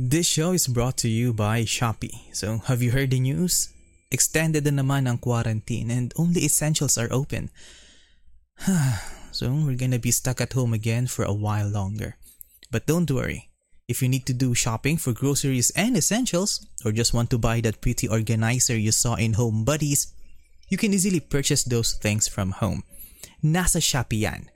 This show is brought to you by Shopee. So, have you heard the news? Extended na naman ang quarantine and only essentials are open. so, we're gonna be stuck at home again for a while longer. But don't worry. If you need to do shopping for groceries and essentials, or just want to buy that pretty organizer you saw in Home Buddies, you can easily purchase those things from home. Nasa Shopee yan.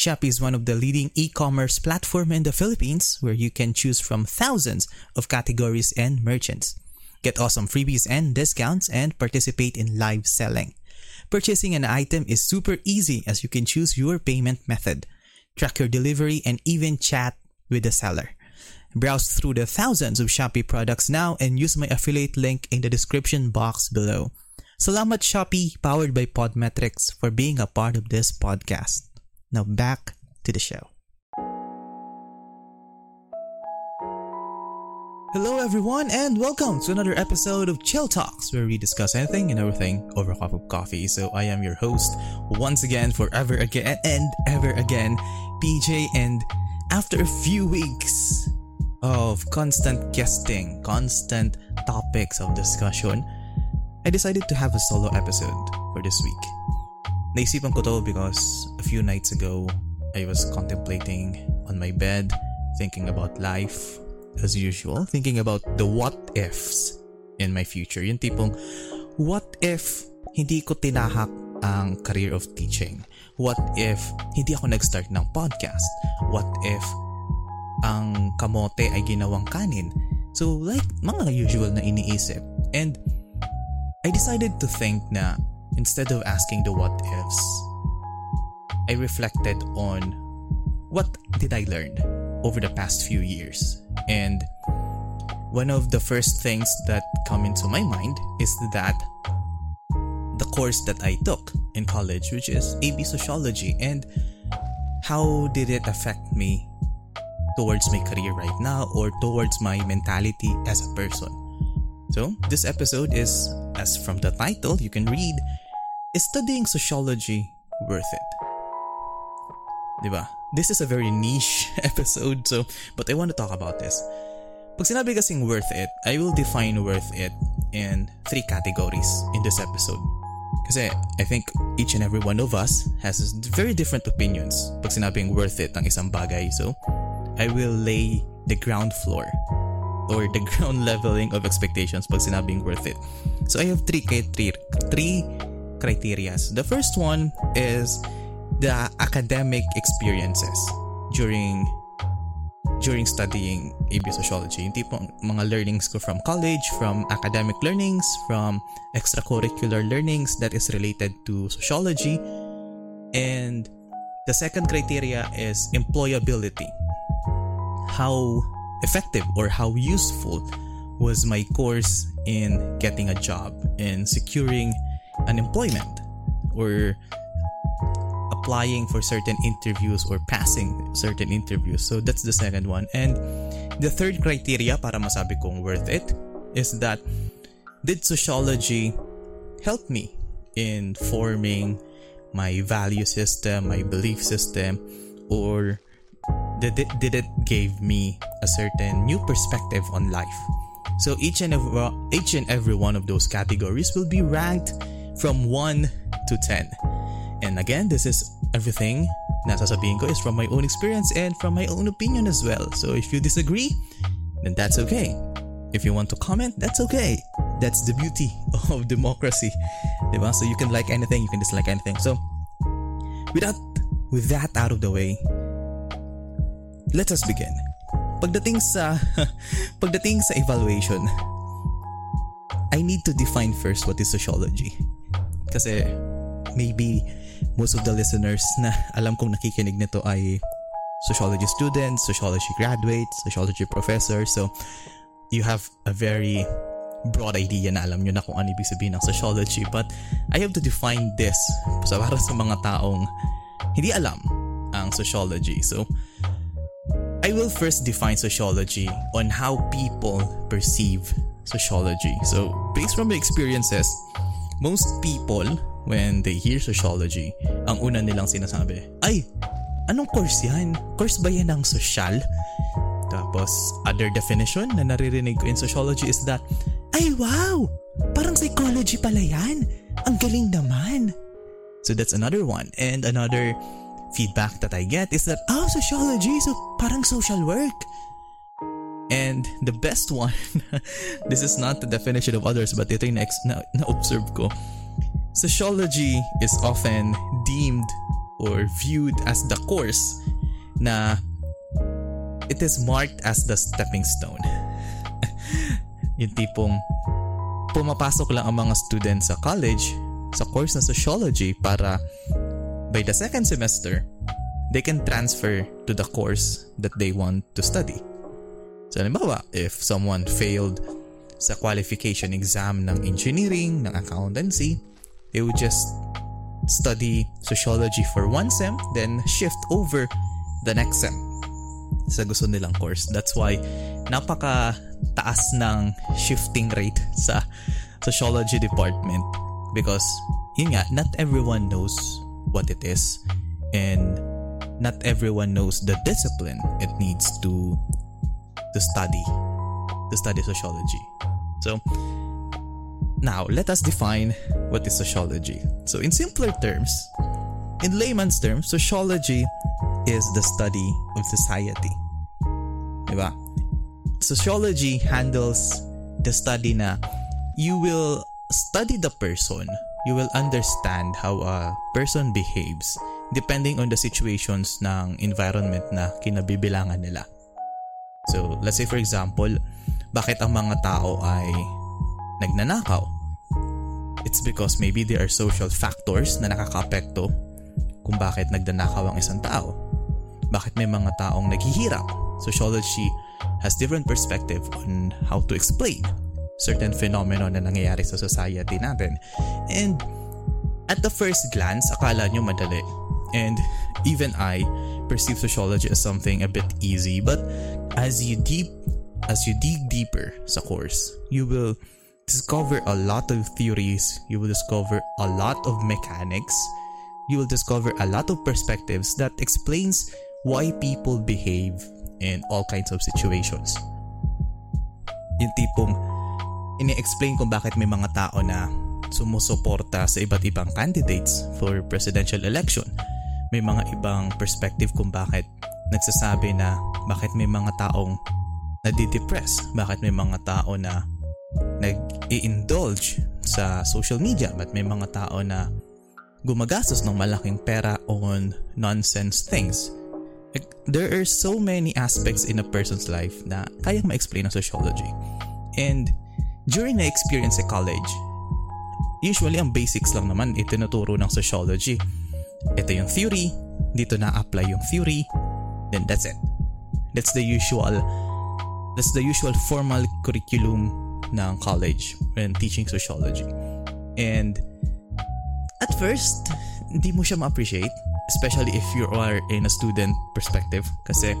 Shopee is one of the leading e-commerce platform in the Philippines where you can choose from thousands of categories and merchants. Get awesome freebies and discounts and participate in live selling. Purchasing an item is super easy as you can choose your payment method, track your delivery, and even chat with the seller. Browse through the thousands of Shopee products now and use my affiliate link in the description box below. Salamat Shopee, powered by Podmetrics, for being a part of this podcast. Now back to the show. Hello everyone and welcome to another episode of Chill Talks where we discuss anything and everything over a cup of coffee. So I am your host once again forever again and ever again, PJ and after a few weeks of constant guesting, constant topics of discussion, I decided to have a solo episode for this week. Naisipan ko to because a few nights ago, I was contemplating on my bed, thinking about life as usual, thinking about the what ifs in my future. Yung tipong, what if hindi ko tinahak ang career of teaching? What if hindi ako nag-start ng podcast? What if ang kamote ay ginawang kanin? So like mga usual na iniisip. And I decided to think na Instead of asking the what ifs, I reflected on what did I learn over the past few years. And one of the first things that come into my mind is that the course that I took in college, which is AB Sociology, and how did it affect me towards my career right now or towards my mentality as a person. So, this episode is, as from the title, you can read, is studying sociology worth it? Diba? This is a very niche episode, so, but I want to talk about this. Pag sinabi kasing worth it, I will define worth it in three categories in this episode. Kasi I think each and every one of us has very different opinions pag sinabing worth it ang isang bagay. So, I will lay the ground floor or the ground leveling of expectations pag sinabing worth it. So, I have three, three, three criteria. The first one is the academic experiences during during studying AB Sociology. Yung tipong mga learnings ko from college, from academic learnings, from extracurricular learnings that is related to sociology. And the second criteria is employability. How effective or how useful was my course in getting a job and securing unemployment or applying for certain interviews or passing certain interviews. So that's the second one. And the third criteria para masabi kong worth it is that did sociology help me in forming my value system, my belief system, or did it, did it give me a certain new perspective on life? So each and every, each and every one of those categories will be ranked from 1 to 10. And again, this is everything na sasabihin ko is from my own experience and from my own opinion as well. So if you disagree, then that's okay. If you want to comment, that's okay. That's the beauty of democracy. Diba? So you can like anything, you can dislike anything. So without with that out of the way, let us begin. Pagdating sa pagdating sa evaluation, I need to define first what is sociology. Kasi maybe most of the listeners na alam kong nakikinig nito ay sociology students, sociology graduates, sociology professors. So, you have a very broad idea na alam nyo na kung ano ibig sabihin ng sociology. But, I have to define this sa para sa mga taong hindi alam ang sociology. So, I will first define sociology on how people perceive sociology. So, based from my experiences, most people, when they hear sociology, ang una nilang sinasabi, ay, anong course yan? Course ba yan ng social? Tapos, other definition na naririnig ko in sociology is that, ay wow! Parang psychology pala yan! Ang galing naman! So that's another one. And another feedback that I get is that, oh, sociology, so parang social work. And the best one, this is not the definition of others, but ito yung na, na, na-observe ko. Sociology is often deemed or viewed as the course na it is marked as the stepping stone. yung tipong pumapasok lang ang mga students sa college sa course na sociology para by the second semester, they can transfer to the course that they want to study. So halimbawa, if someone failed sa qualification exam ng engineering, ng accountancy, they would just study sociology for one sem, then shift over the next sem sa gusto nilang course. That's why napaka taas ng shifting rate sa sociology department because yun nga, not everyone knows what it is and not everyone knows the discipline it needs to to study to study sociology. So now let us define what is sociology. So in simpler terms, in layman's terms, sociology is the study of society. Diba? Sociology handles the study na you will study the person, you will understand how a person behaves depending on the situations ng environment na kinabibilangan nila. So, let's say for example, bakit ang mga tao ay nagnanakaw? It's because maybe there are social factors na nakakapekto kung bakit nagnanakaw ang isang tao. Bakit may mga taong naghihirap? Sociology has different perspective on how to explain certain phenomenon na nangyayari sa society natin. And at the first glance, akala nyo madali. And even I perceive sociology as something a bit easy. But as you deep as you dig deeper sa course, you will discover a lot of theories, you will discover a lot of mechanics, you will discover a lot of perspectives that explains why people behave in all kinds of situations. Yung tipong ini-explain kung bakit may mga tao na sumusuporta sa iba't ibang candidates for presidential election. May mga ibang perspective kung bakit nagsasabi na bakit may mga taong nadidepress, bakit may mga tao na nag-i-indulge sa social media, bakit may mga tao na gumagastos ng malaking pera on nonsense things. There are so many aspects in a person's life na kayang ma-explain ng sociology. And During na experience sa college, usually ang basics lang naman itinuturo ng sociology. Ito yung theory, dito na-apply yung theory, then that's it. That's the usual that's the usual formal curriculum ng college when teaching sociology. And at first, hindi mo siya ma-appreciate, especially if you are in a student perspective kasi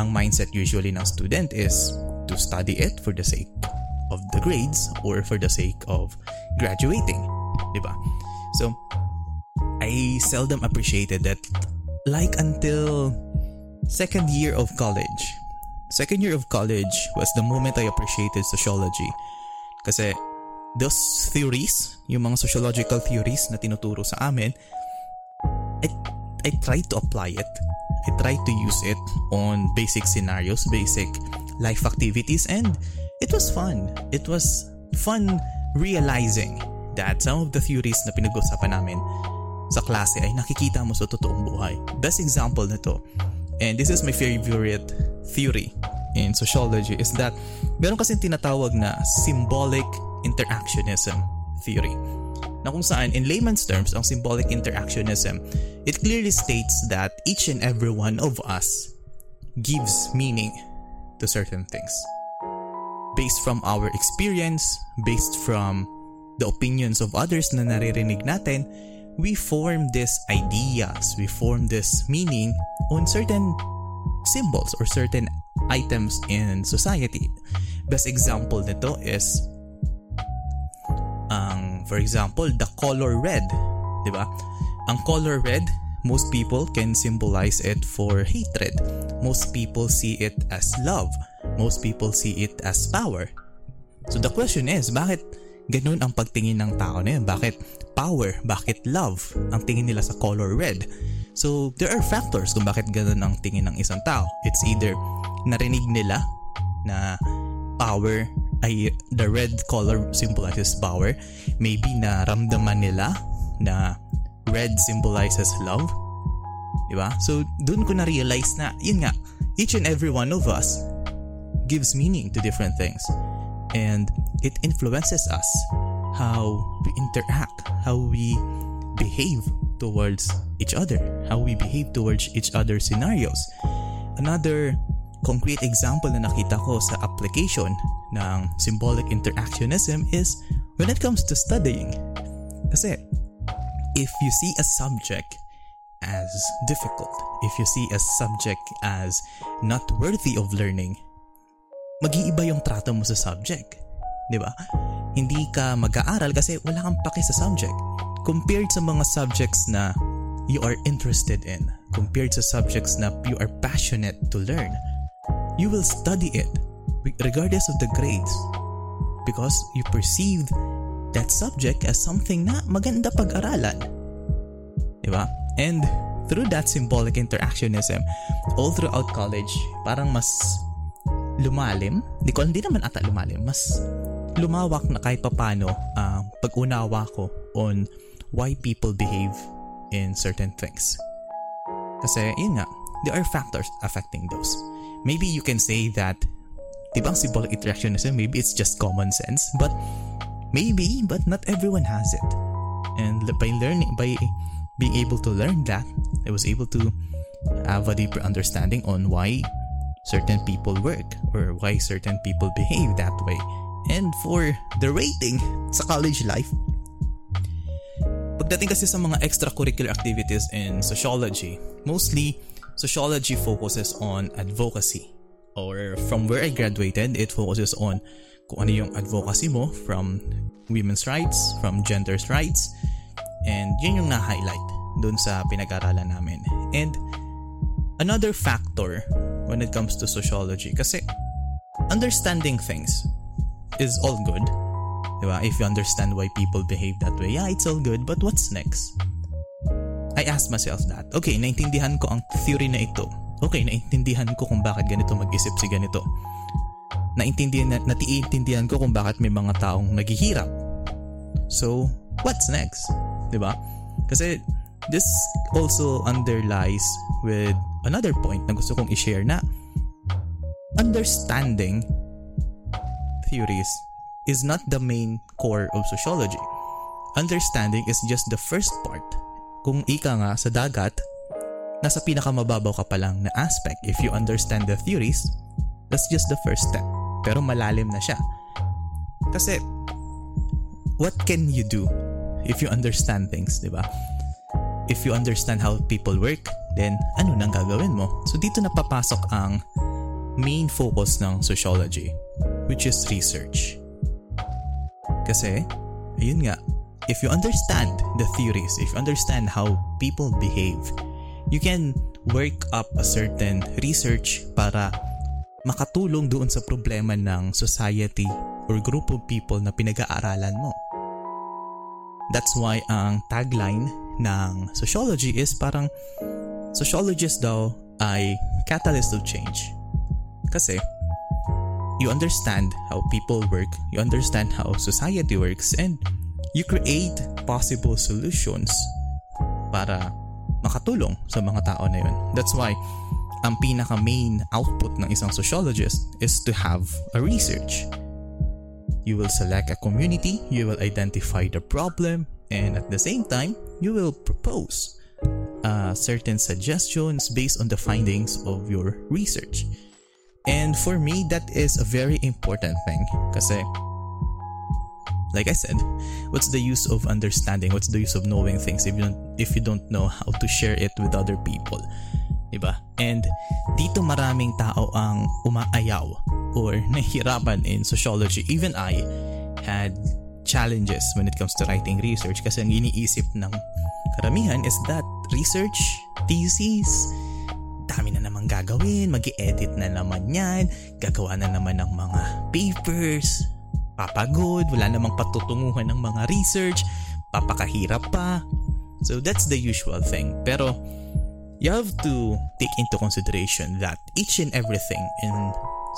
ang mindset usually ng student is to study it for the sake of the grades or for the sake of graduating. Diba? So, I seldom appreciated that like until second year of college. Second year of college was the moment I appreciated sociology. Kasi those theories, yung mga sociological theories na tinuturo sa amin, I, I tried to apply it. I tried to use it on basic scenarios, basic life activities, and it was fun. It was fun realizing that some of the theories na pinag-usapan namin sa klase ay nakikita mo sa totoong buhay. Best example nito, and this is my favorite theory in sociology, is that meron kasing tinatawag na symbolic interactionism theory. Na kung saan, in layman's terms, ang symbolic interactionism, it clearly states that each and every one of us gives meaning to certain things based from our experience, based from the opinions of others na naririnig natin, we form these ideas, we form this meaning on certain symbols or certain items in society. Best example nito is um, for example, the color red, ba? Ang color red most people can symbolize it for hatred. Most people see it as love. Most people see it as power. So the question is, bakit ganun ang pagtingin ng tao na yun? Bakit power? Bakit love? Ang tingin nila sa color red. So there are factors kung bakit ganun ang tingin ng isang tao. It's either narinig nila na power ay the red color symbolizes power. Maybe naramdaman nila na red symbolizes love. Diba? So, dun ko na-realize na, yun nga, each and every one of us gives meaning to different things. And it influences us how we interact, how we behave towards each other, how we behave towards each other's scenarios. Another concrete example na nakita ko sa application ng symbolic interactionism is when it comes to studying. Kasi if you see a subject as difficult, if you see a subject as not worthy of learning, mag-iiba yung trato mo sa subject. Di ba? Hindi ka mag-aaral kasi wala kang pake sa subject. Compared sa mga subjects na you are interested in, compared sa subjects na you are passionate to learn, you will study it regardless of the grades because you perceived that subject as something na maganda pag-aralan. Diba? And through that symbolic interactionism, all throughout college, parang mas lumalim. Di ko, hindi naman ata lumalim. Mas lumawak na kahit papano uh, pag-unawa ko on why people behave in certain things. Kasi, yun nga, there are factors affecting those. Maybe you can say that, di ba symbolic interactionism, maybe it's just common sense, but Maybe, but not everyone has it. And by learning, by being able to learn that, I was able to have a deeper understanding on why certain people work or why certain people behave that way. And for the rating sa college life, pagdating kasi sa mga extracurricular activities in sociology, mostly sociology focuses on advocacy. Or from where I graduated, it focuses on kung ano yung advocacy mo from women's rights, from gender's rights, and yun yung na-highlight dun sa pinag-aralan namin. And another factor when it comes to sociology, kasi understanding things is all good. Diba? If you understand why people behave that way, yeah, it's all good, but what's next? I asked myself that. Okay, naintindihan ko ang theory na ito. Okay, naintindihan ko kung bakit ganito mag-isip si ganito naintindihan, natiintindihan ko kung bakit may mga taong naghihirap. So, what's next? ba? Diba? Kasi this also underlies with another point na gusto kong i-share na understanding theories is not the main core of sociology. Understanding is just the first part. Kung ika nga sa dagat, nasa pinakamababaw ka pa lang na aspect. If you understand the theories, that's just the first step. Pero malalim na siya. Kasi, what can you do if you understand things, di ba? If you understand how people work, then ano nang gagawin mo? So dito na papasok ang main focus ng sociology, which is research. Kasi, ayun nga, if you understand the theories, if you understand how people behave, you can work up a certain research para makatulong doon sa problema ng society or group of people na pinag-aaralan mo. That's why ang tagline ng sociology is parang sociologist daw ay catalyst of change. Kasi you understand how people work, you understand how society works, and you create possible solutions para makatulong sa mga tao na yun. That's why ang pinaka main output ng isang sociologist is to have a research. You will select a community, you will identify the problem, and at the same time, you will propose uh, certain suggestions based on the findings of your research. And for me, that is a very important thing kasi like I said, what's the use of understanding? What's the use of knowing things if you don't if you don't know how to share it with other people? 'di ba? And dito maraming tao ang umaayaw or nahihirapan in sociology. Even I had challenges when it comes to writing research kasi ang iniisip ng karamihan is that research, thesis, dami na naman gagawin, mag edit na naman yan, gagawa na naman ng mga papers, papagod, wala namang patutunguhan ng mga research, papakahirap pa. So that's the usual thing. Pero you have to take into consideration that each and everything in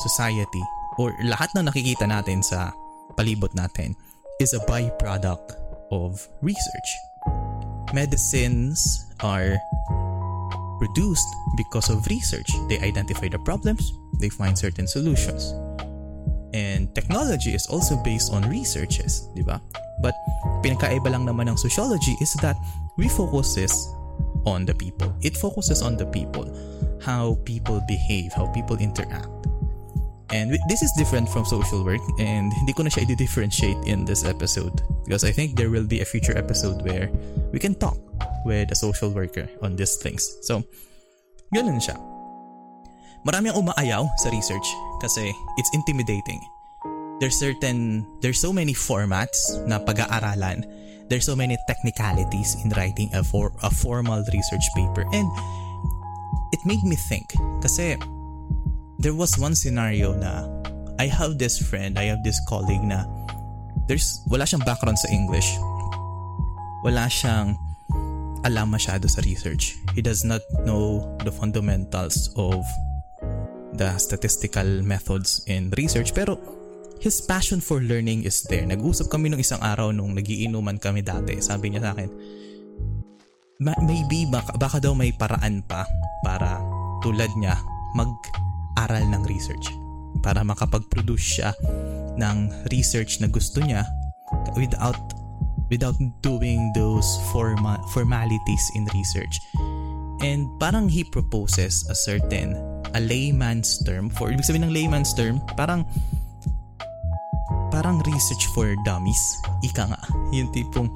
society or lahat na nakikita natin sa palibot natin is a byproduct of research. Medicines are produced because of research. They identify the problems, they find certain solutions. And technology is also based on researches, di ba? But pinakaiba lang naman ng sociology is that we focuses on the people. It focuses on the people, how people behave, how people interact. And this is different from social work and hindi ko na siya i-differentiate in this episode because I think there will be a future episode where we can talk with a social worker on these things. So, ganun siya. Marami ang umaayaw sa research kasi it's intimidating. There's certain, there's so many formats na pag-aaralan. There's so many technicalities in writing a, for, a formal research paper and it made me think kasi there was one scenario na I have this friend, I have this colleague na there's wala siyang background sa English. Wala siyang alam masyado sa research. He does not know the fundamentals of the statistical methods in research pero his passion for learning is there. Nag-usap kami nung isang araw nung nagiinuman kami dati. Sabi niya sa akin, maybe baka, baka daw may paraan pa para tulad niya mag aral ng research para makapag-produce siya ng research na gusto niya without without doing those forma, formalities in research. And parang he proposes a certain a layman's term for ibig sabihin ng layman's term parang parang research for dummies. Ika nga. Yung tipong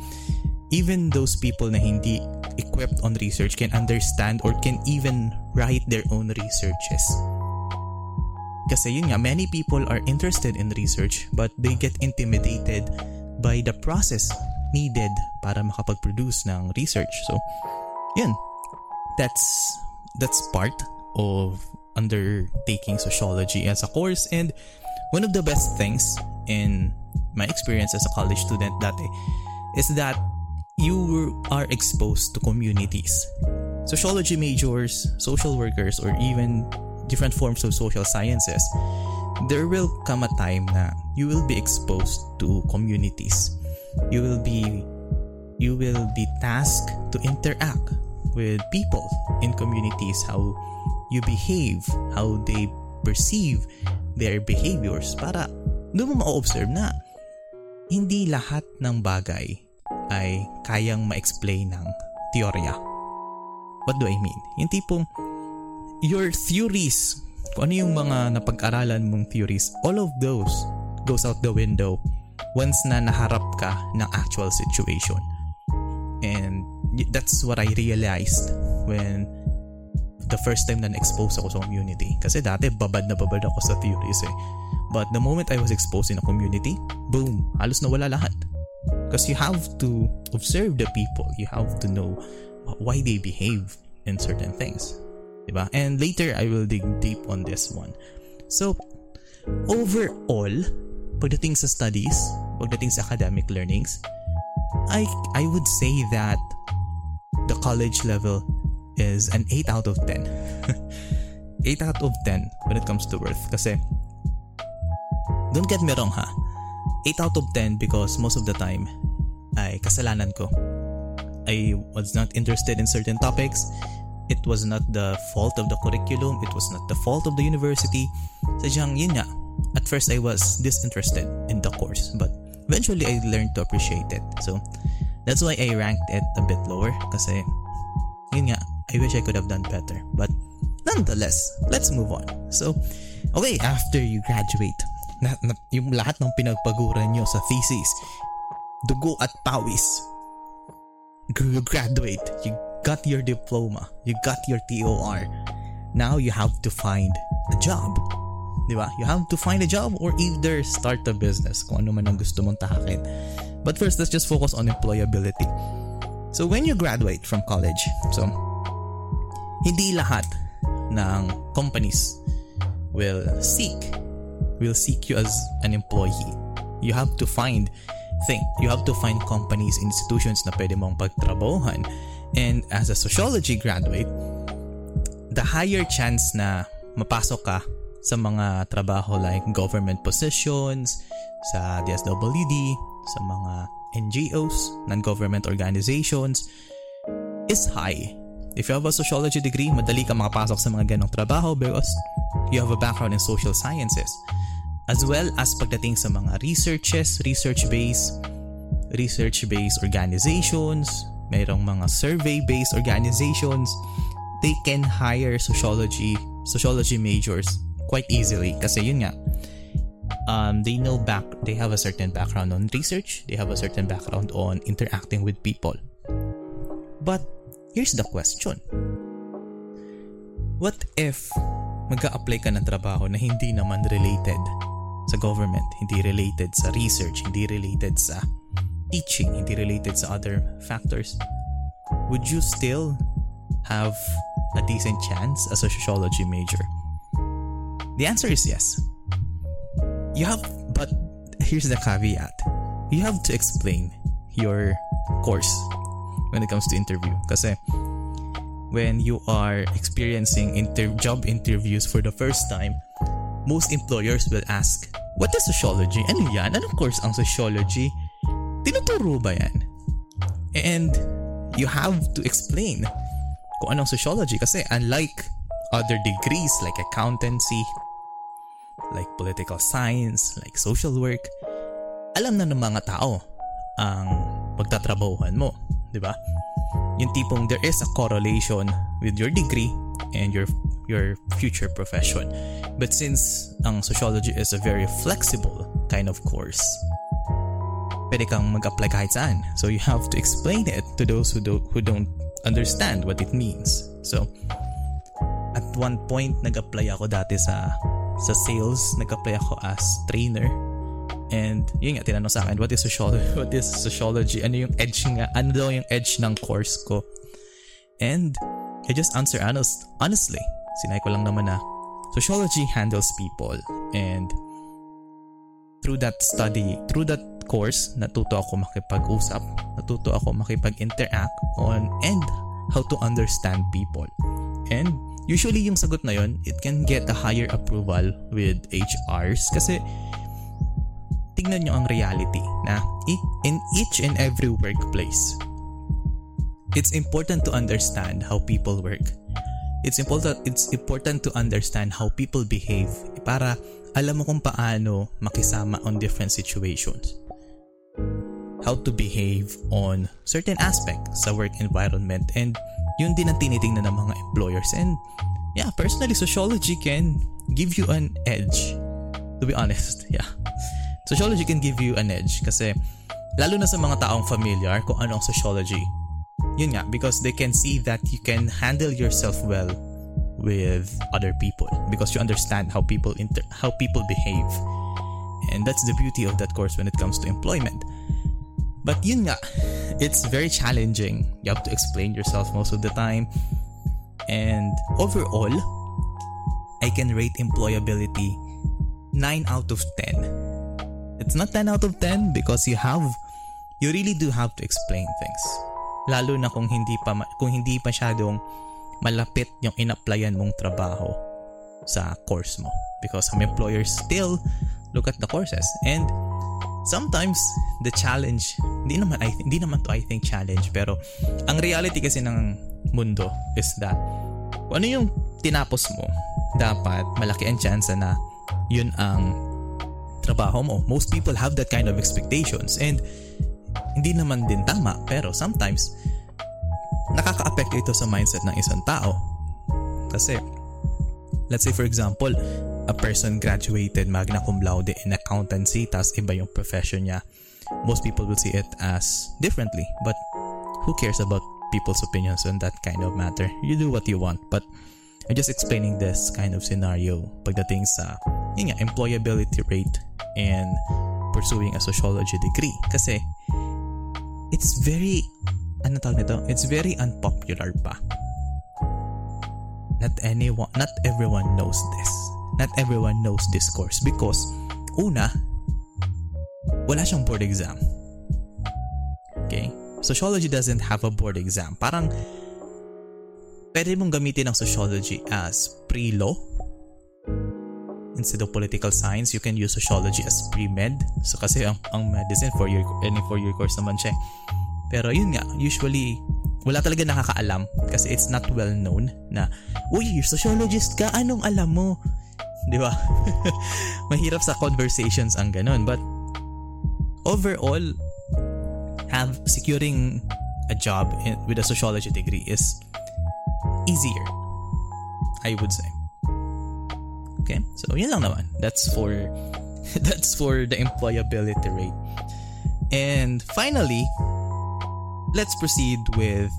even those people na hindi equipped on research can understand or can even write their own researches. Kasi yun nga, many people are interested in research but they get intimidated by the process needed para makapag-produce ng research. So, yun. That's, that's part of undertaking sociology as a course and one of the best things in my experience as a college student dati is that you are exposed to communities. Sociology majors, social workers, or even different forms of social sciences, there will come a time na you will be exposed to communities. You will be you will be tasked to interact with people in communities how you behave, how they perceive their behaviors para doon mo ma-observe na hindi lahat ng bagay ay kayang ma-explain ng teorya. What do I mean? Yung tipong your theories, kung ano yung mga napag-aralan mong theories, all of those goes out the window once na naharap ka ng actual situation. And that's what I realized when the first time na na-expose ako sa community. Kasi dati babad na babad ako sa theories eh. But the moment I was exposed in a community, boom, halos nawala lahat. Because you have to observe the people. You have to know why they behave in certain things. Diba? And later, I will dig deep on this one. So, overall, pagdating sa studies, pagdating sa academic learnings, I, I would say that the college level is an 8 out of 10. 8 out of 10 when it comes to worth. Kasi, don't get me wrong ha, 8 out of 10 because most of the time, ay kasalanan ko. I was not interested in certain topics it was not the fault of the curriculum, it was not the fault of the university. Sadyang yun nga, at first I was disinterested in the course, but eventually I learned to appreciate it. So, that's why I ranked it a bit lower kasi yun nga, I wish I could have done better. But nonetheless, let's move on. So, okay, after you graduate, na, na, yung lahat ng pinagpaguran nyo sa thesis, dugo at pawis, you graduate, you got your diploma, you got your TOR. Now you have to find a job. Di ba? You have to find a job or either start a business kung ano man ang gusto mong tahakin. But first, let's just focus on employability. So when you graduate from college, so hindi lahat ng companies will seek will seek you as an employee. You have to find think you have to find companies, institutions na pwede mong pagtrabahuhan. And as a sociology graduate, the higher chance na mapasok ka sa mga trabaho like government positions, sa DSWD, sa mga NGOs, non-government organizations, is high. If you have a sociology degree, madali ka makapasok sa mga ganong trabaho because you have a background in social sciences. As well as pagdating sa mga researches, research-based, research-based organizations, mayroong mga survey-based organizations, they can hire sociology sociology majors quite easily. Kasi yun nga um, they know back they have a certain background on research they have a certain background on interacting with people. But here's the question. What if mag-a-apply ka ng trabaho na hindi naman related sa government hindi related sa research hindi related sa teaching hindi related sa other factors? Would you still have a decent chance as a sociology major? The answer is yes. You have, but here's the caveat you have to explain your course when it comes to interview. Kasi when you are experiencing inter- job interviews for the first time, most employers will ask, What is sociology? Ano yan? Anong course ang sociology? Tinuturo ba yan? And you have to explain kung anong sociology kasi unlike other degrees like accountancy, like political science, like social work, alam na ng mga tao ang pagtatrabahuhan mo, di ba? Yung tipong there is a correlation with your degree and your your future profession. But since ang sociology is a very flexible kind of course, pwede kang mag-apply kahit saan. So you have to explain it to those who don't who don't understand what it means. So, at one point, nag-apply ako dati sa sa sales. Nag-apply ako as trainer. And yun nga, tinanong sa akin, what is sociology? What is sociology? Ano yung edge nga? Ano daw yung edge ng course ko? And I just answer honest, honestly. Sinay ko lang naman na sociology handles people. And through that study, through that course, natuto ako makipag-usap, natuto ako makipag-interact on and how to understand people. And usually yung sagot na yon, it can get a higher approval with HRs kasi tingnan nyo ang reality na in each and every workplace, it's important to understand how people work. It's important it's important to understand how people behave para alam mo kung paano makisama on different situations how to behave on certain aspects sa work environment and yun din ang tinitingnan ng mga employers. And yeah personally sociology can give you an edge. To be honest yeah. Sociology can give you an edge kasi lalo na sa mga taong familiar kung ano ang sociology. Yun nga because they can see that you can handle yourself well with other people because you understand how people inter- how people behave. And that's the beauty of that course when it comes to employment But yun nga, it's very challenging. You have to explain yourself most of the time. And overall, I can rate employability 9 out of 10. It's not 10 out of 10 because you have you really do have to explain things. Lalo na kung hindi pa kung hindi pa masyadong malapit yung in-applyan mong trabaho sa course mo because some employers still look at the courses and sometimes the challenge hindi naman I hindi naman to I think challenge pero ang reality kasi ng mundo is that kung ano yung tinapos mo dapat malaki ang chance na yun ang trabaho mo. Most people have that kind of expectations and hindi naman din tama pero sometimes nakaka-apekto ito sa mindset ng isang tao. Kasi let's say for example a person graduated magna cum laude in accountancy tas iba yung profession niya most people will see it as differently but who cares about people's opinions on that kind of matter you do what you want but I'm just explaining this kind of scenario pagdating sa yun nga, employability rate and pursuing a sociology degree kasi it's very ano tawag nito? It's very unpopular pa. Not anyone, not everyone knows this. Not everyone knows this course because una, wala siyang board exam. Okay? Sociology doesn't have a board exam. Parang pwede mong gamitin ang sociology as pre-law instead of political science, you can use sociology as pre-med. So kasi ang, ang medicine for your any for your course naman siya. Pero yun nga, usually wala talaga nakakaalam kasi it's not well known na uy, sociologist ka, anong alam mo? 'Di ba? Mahirap sa conversations ang ganun. But overall, have securing a job in, with a sociology degree is easier. I would say. Okay? So, yun lang naman. That's for that's for the employability rate. And finally, let's proceed with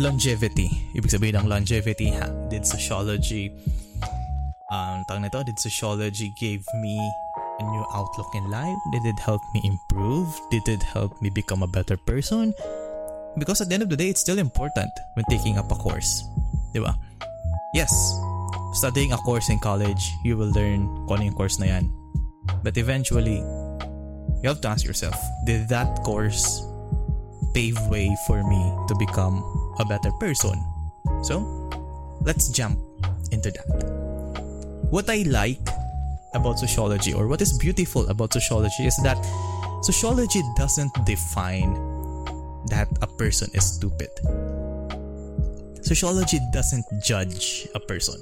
longevity. Ibig sabihin ng longevity, ha? did sociology um, tawag nito, did sociology gave me a new outlook in life? Did it help me improve? Did it help me become a better person? Because at the end of the day, it's still important when taking up a course. Di? Yes, studying a course in college, you will learn kung yung course na yan. But eventually, you have to ask yourself, did that course pave way for me to become a better person? So, let's jump into that. What I like about sociology or what is beautiful about sociology is that sociology doesn't define that a person is stupid. Sociology doesn't judge a person.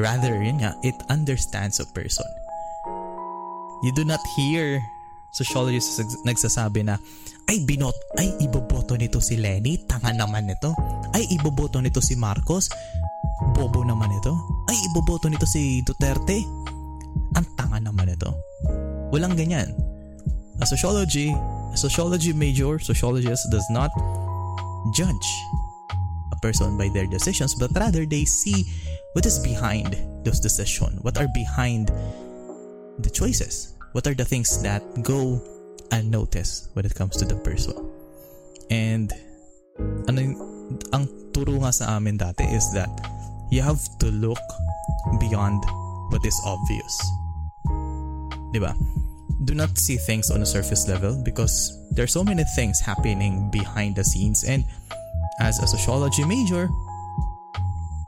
Rather, yun nga, it understands a person. You do not hear sociologists nagsasabi na, ay binot, ay iboboto nito si Lenny, tanga naman nito. Ay iboboto nito si Marcos, bobo naman ito. Ay iboboto nito si Duterte, ang tanga naman ito. Walang ganyan. A sociology, a sociology major, sociologist does not judge a person by their decisions, but rather they see what is behind those decisions, what are behind the choices, what are the things that go unnoticed when it comes to the person. And ano ang turo nga sa amin dati is that you have to look beyond what is obvious. Diba? Do not see things on a surface level because there are so many things happening behind the scenes and as a sociology major,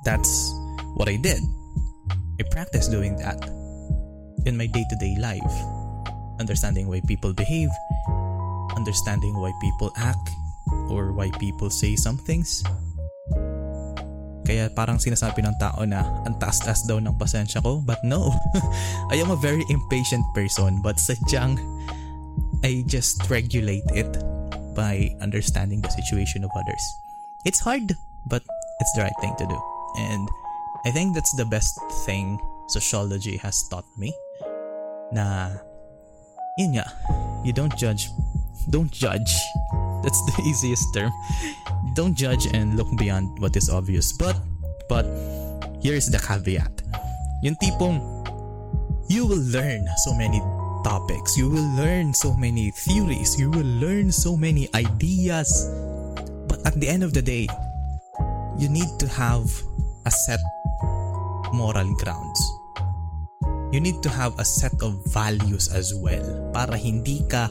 that's what I did. I practiced doing that in my day to day life. Understanding why people behave, understanding why people act, or why people say some things. Kaya parang sinasabi ng tao na ang taas-taas daw ng pasensya ko. But no, I am a very impatient person but sadyang I just regulate it by understanding the situation of others. It's hard, but it's the right thing to do. And I think that's the best thing sociology has taught me. Na, yun nga, you don't judge, don't judge. That's the easiest term. Don't judge and look beyond what is obvious. But, but, here's the caveat. Yung tipong, you will learn so many topics. You will learn so many theories. You will learn so many ideas. But at the end of the day, you need to have a set moral grounds. You need to have a set of values as well para hindi ka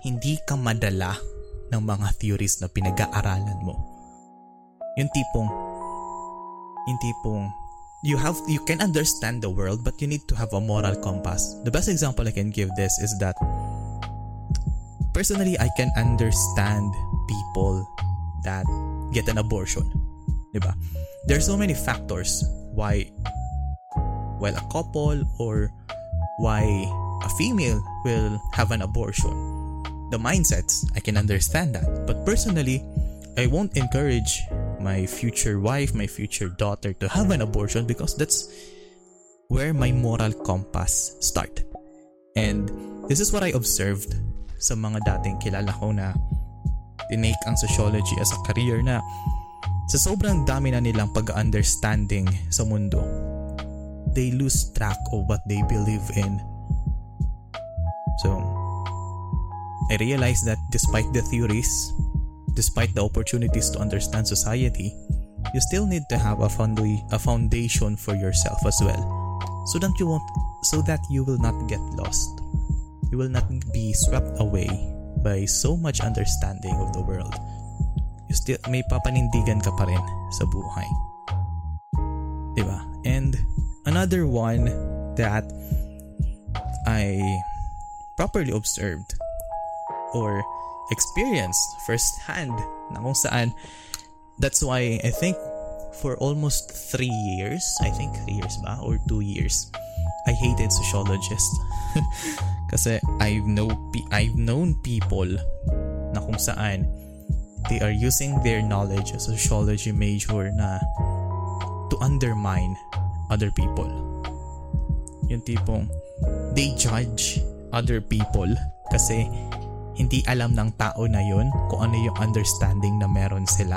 hindi ka madala ng mga theories na pinag-aaralan mo. Yung tipong yung tipong you have you can understand the world but you need to have a moral compass. The best example I can give this is that personally I can understand people that get an abortion. 'Di ba? There are so many factors why while a couple or why a female will have an abortion. The mindsets, I can understand that. But personally, I won't encourage my future wife, my future daughter to have an abortion because that's where my moral compass start. And this is what I observed sa mga dating kilala ko na tinake ang sociology as a career na sa sobrang dami na nilang pag-understanding sa mundo, they lose track of what they believe in. So, I realized that despite the theories, despite the opportunities to understand society, you still need to have a, founda- a foundation for yourself as well. So that you won't so that you will not get lost. You will not be swept away by so much understanding of the world. You still may papanindigan ka pa rin sa buhay. Diba? And another one that I properly observed or experienced firsthand na kung saan that's why I think for almost three years, I think three years ba or two years, I hated sociologists. Kasi I've know I've known people na kung saan they are using their knowledge as a sociology major na to undermine other people. Yung tipong they judge other people kasi hindi alam ng tao na yun kung ano yung understanding na meron sila.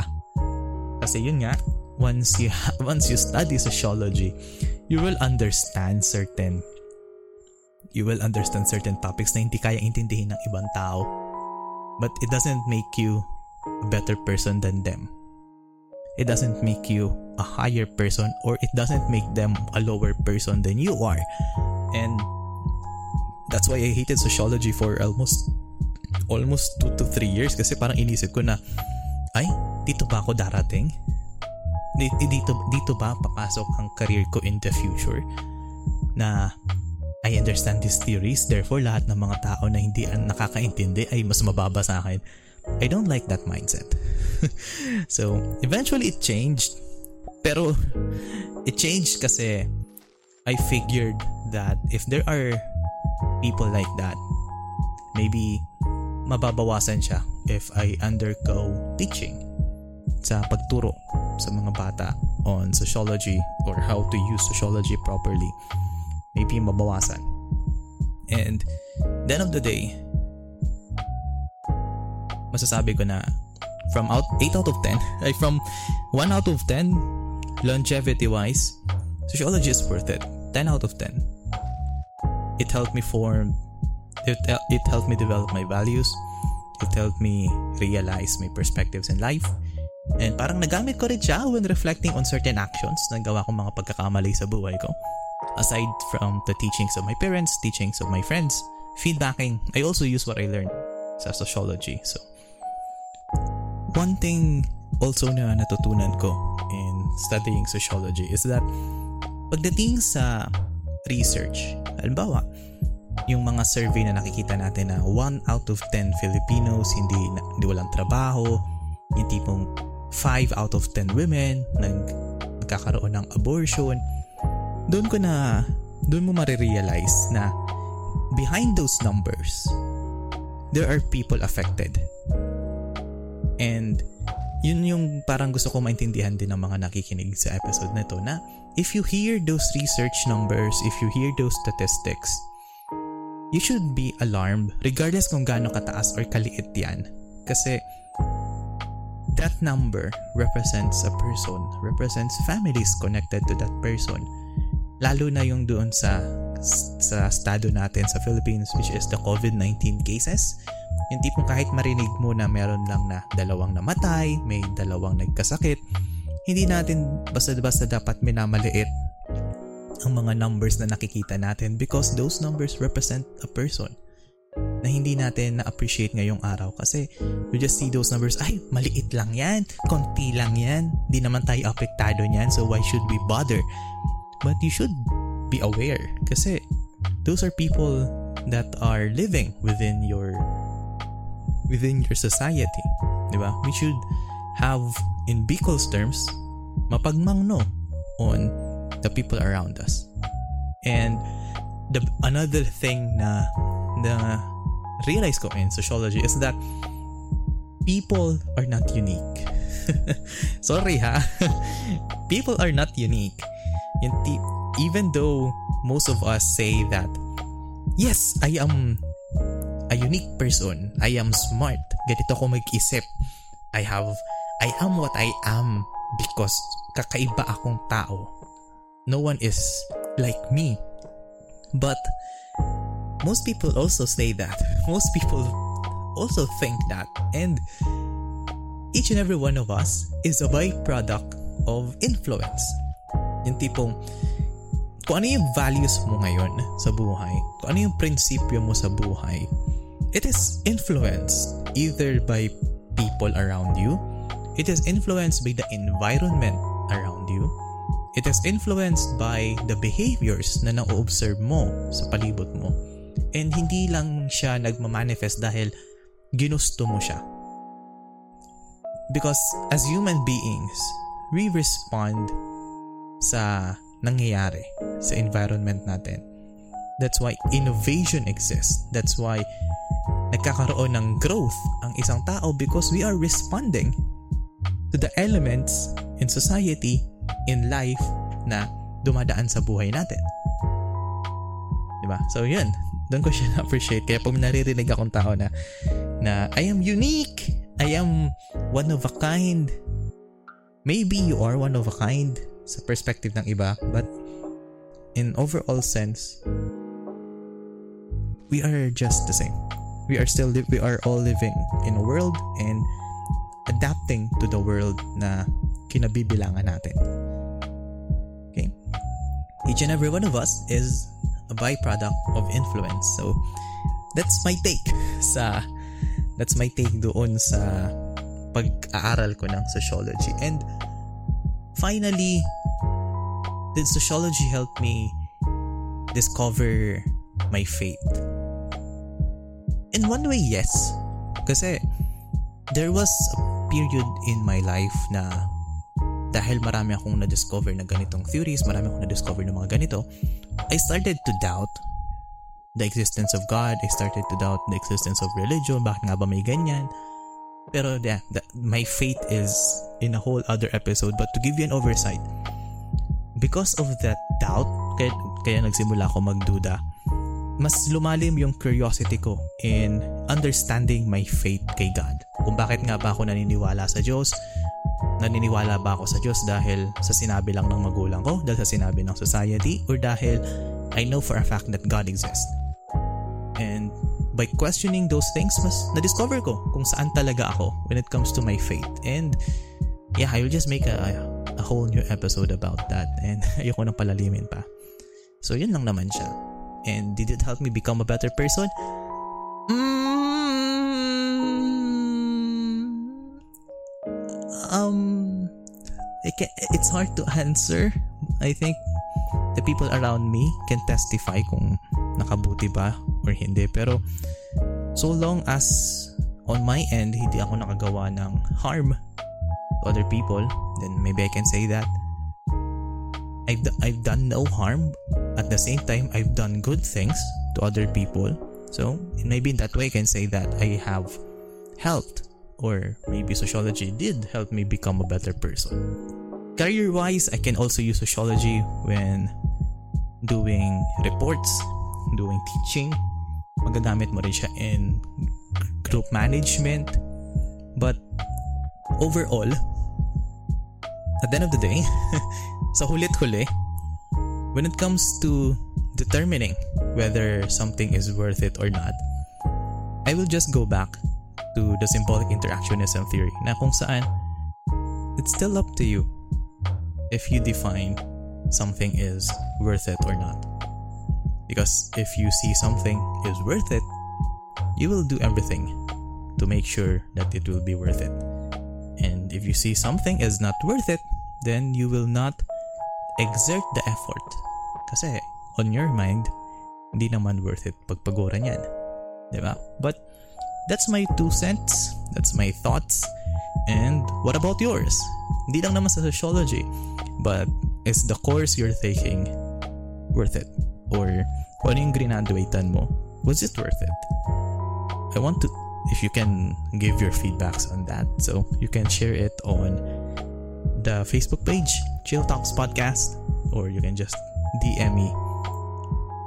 Kasi yun nga, once you once you study sociology, you will understand certain you will understand certain topics na hindi kaya intindihin ng ibang tao. But it doesn't make you a better person than them. It doesn't make you a higher person or it doesn't make them a lower person than you are. And that's why I hated sociology for almost almost 2 to 3 years kasi parang inisip ko na ay, dito ba ako darating? Dito, dito ba papasok ang career ko in the future? Na I understand these theories, therefore lahat ng mga tao na hindi nakakaintindi ay mas mababa sa akin. I don't like that mindset. so, eventually it changed. Pero, it changed kasi I figured that if there are people like that, maybe mababawasan siya if I undergo teaching sa pagturo sa mga bata on sociology or how to use sociology properly. Maybe mabawasan. And the end of the day, masasabi ko na from out 8 out of 10, ay from 1 out of 10 longevity wise, sociology is worth it. 10 out of 10. It helped me form it, it helped me develop my values. It helped me realize my perspectives in life. And parang nagamit ko rin siya when reflecting on certain actions na gawa kong mga pagkakamali sa buhay ko. Aside from the teachings of my parents, teachings of my friends, feedbacking, I also use what I learned sa sociology. So, one thing also na natutunan ko in studying sociology is that pagdating sa research, halimbawa, yung mga survey na nakikita natin na 1 out of 10 Filipinos hindi, hindi walang trabaho, yung tipong 5 out of 10 women nag, nagkakaroon ng abortion, doon ko na, doon mo marirealize na behind those numbers, there are people affected. And yun yung parang gusto ko maintindihan din ng mga nakikinig sa episode na to na if you hear those research numbers, if you hear those statistics, you should be alarmed regardless kung gaano kataas or kaliit yan. Kasi that number represents a person, represents families connected to that person. Lalo na yung doon sa sa estado natin sa Philippines which is the COVID-19 cases. Yung tipong kahit marinig mo na meron lang na dalawang namatay, may dalawang nagkasakit, hindi natin basta-basta dapat minamaliit ang mga numbers na nakikita natin because those numbers represent a person na hindi natin na-appreciate ngayong araw kasi we just see those numbers, ay, maliit lang yan, konti lang yan, di naman tayo apektado niyan, so why should we bother? But you should be aware kasi those are people that are living within your within your society. Di ba? We should have, in Bicol's terms, mapagmangno on the people around us. And the another thing na na realize ko in sociology is that people are not unique. Sorry ha. people are not unique. Even though most of us say that yes, I am a unique person. I am smart. Ganito ako mag-isip. I have I am what I am because kakaiba akong tao no one is like me. But most people also say that. Most people also think that. And each and every one of us is a byproduct of influence. Yung tipong, kung ano yung values mo ngayon sa buhay, kung ano yung prinsipyo mo sa buhay, it is influenced either by people around you, it is influenced by the environment around you, it is influenced by the behaviors na na-observe mo sa palibot mo. And hindi lang siya nagmamanifest dahil ginusto mo siya. Because as human beings, we respond sa nangyayari sa environment natin. That's why innovation exists. That's why nagkakaroon ng growth ang isang tao because we are responding to the elements in society, in life na dumadaan sa buhay natin. Diba? So yun, doon ko siya na-appreciate. Kaya pag naririnig akong tao na, na I am unique, I am one of a kind, maybe you are one of a kind sa perspective ng iba, but in overall sense, we are just the same. We are still li- we are all living in a world and adapting to the world na kinabibilangan natin. Okay? Each and every one of us is a byproduct of influence. So that's my take sa that's my take doon sa pag-aaral ko ng sociology. And finally, did sociology help me discover my faith? In one way, yes. Kasi there was a period in my life na dahil marami akong na-discover na ganitong theories, marami akong na-discover na mga ganito, I started to doubt the existence of God. I started to doubt the existence of religion. Bakit nga ba may ganyan? Pero yeah, the, my faith is in a whole other episode. But to give you an oversight, because of that doubt, kaya, kaya nagsimula ako magduda, mas lumalim yung curiosity ko in understanding my faith kay God. Kung bakit nga ba ako naniniwala sa Diyos, naniniwala ba ako sa Diyos dahil sa sinabi lang ng magulang ko, dahil sa sinabi ng society, or dahil I know for a fact that God exists. And by questioning those things, mas na-discover ko kung saan talaga ako when it comes to my faith. And yeah, I will just make a, a whole new episode about that and ayoko nang palalimin pa. So yun lang naman siya. And did it help me become a better person? Mm, um, it can, it's hard to answer. I think the people around me can testify kung nakabuti ba or hindi. Pero so long as on my end hindi ako nakagawa ng harm to other people, then maybe I can say that I've, I've done no harm. At the same time, I've done good things to other people. So maybe in that way, I can say that I have helped or maybe sociology did help me become a better person. Career wise, I can also use sociology when doing reports, doing teaching. Magagamit mo rin siya in group management. But overall, at the end of the day, sa hulit-huli, when it comes to determining whether something is worth it or not, I will just go back to the symbolic interactionism theory na kung saan it's still up to you if you define something is worth it or not. Because if you see something is worth it, you will do everything to make sure that it will be worth it. And if you see something is not worth it, then you will not exert the effort. Kasi on your mind, hindi naman worth it pagpaguran yan. Diba? But that's my two cents. That's my thoughts. And what about yours? Hindi lang naman sa sociology, but is the course you're taking worth it? Or ano yung graduatean mo, was it worth it? I want to, if you can give your feedbacks on that, so you can share it on the Facebook page, Chill Talks Podcast, or you can just DM me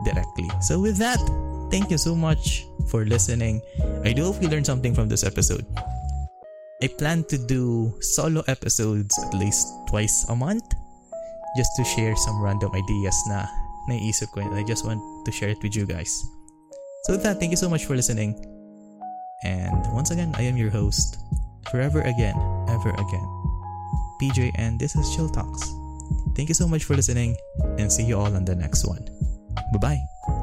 directly. So with that, thank you so much for listening. I do hope you learned something from this episode. I plan to do solo episodes at least twice a month just to share some random ideas na naiisip ko and I just want to share it with you guys. So with that, thank you so much for listening. And once again, I am your host, forever again, ever again. PJ, and this is Chill Talks. Thank you so much for listening, and see you all on the next one. Bye bye.